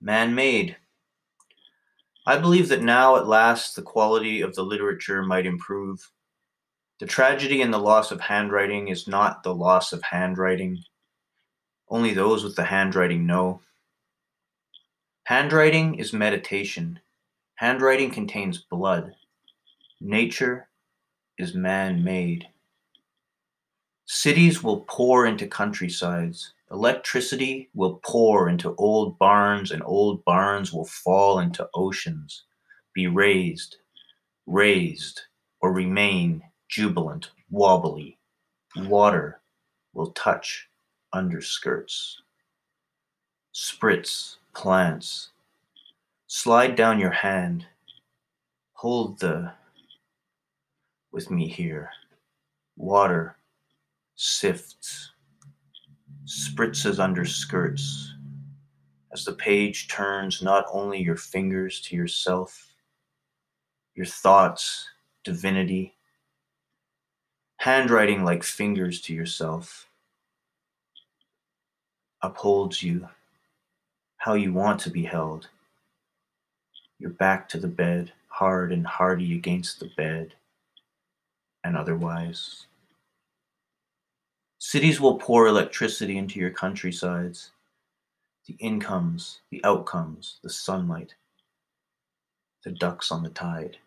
Man made. I believe that now at last the quality of the literature might improve. The tragedy in the loss of handwriting is not the loss of handwriting. Only those with the handwriting know. Handwriting is meditation. Handwriting contains blood. Nature is man made. Cities will pour into countrysides. Electricity will pour into old barns, and old barns will fall into oceans, be raised, raised, or remain jubilant, wobbly. Water will touch underskirts. Spritz plants. Slide down your hand. Hold the with me here. Water sifts, spritzes under skirts, as the page turns not only your fingers to yourself, your thoughts, divinity, handwriting like fingers to yourself, upholds you how you want to be held. Your back to the bed, hard and hardy against the bed, and otherwise. Cities will pour electricity into your countrysides. The incomes, the outcomes, the sunlight, the ducks on the tide.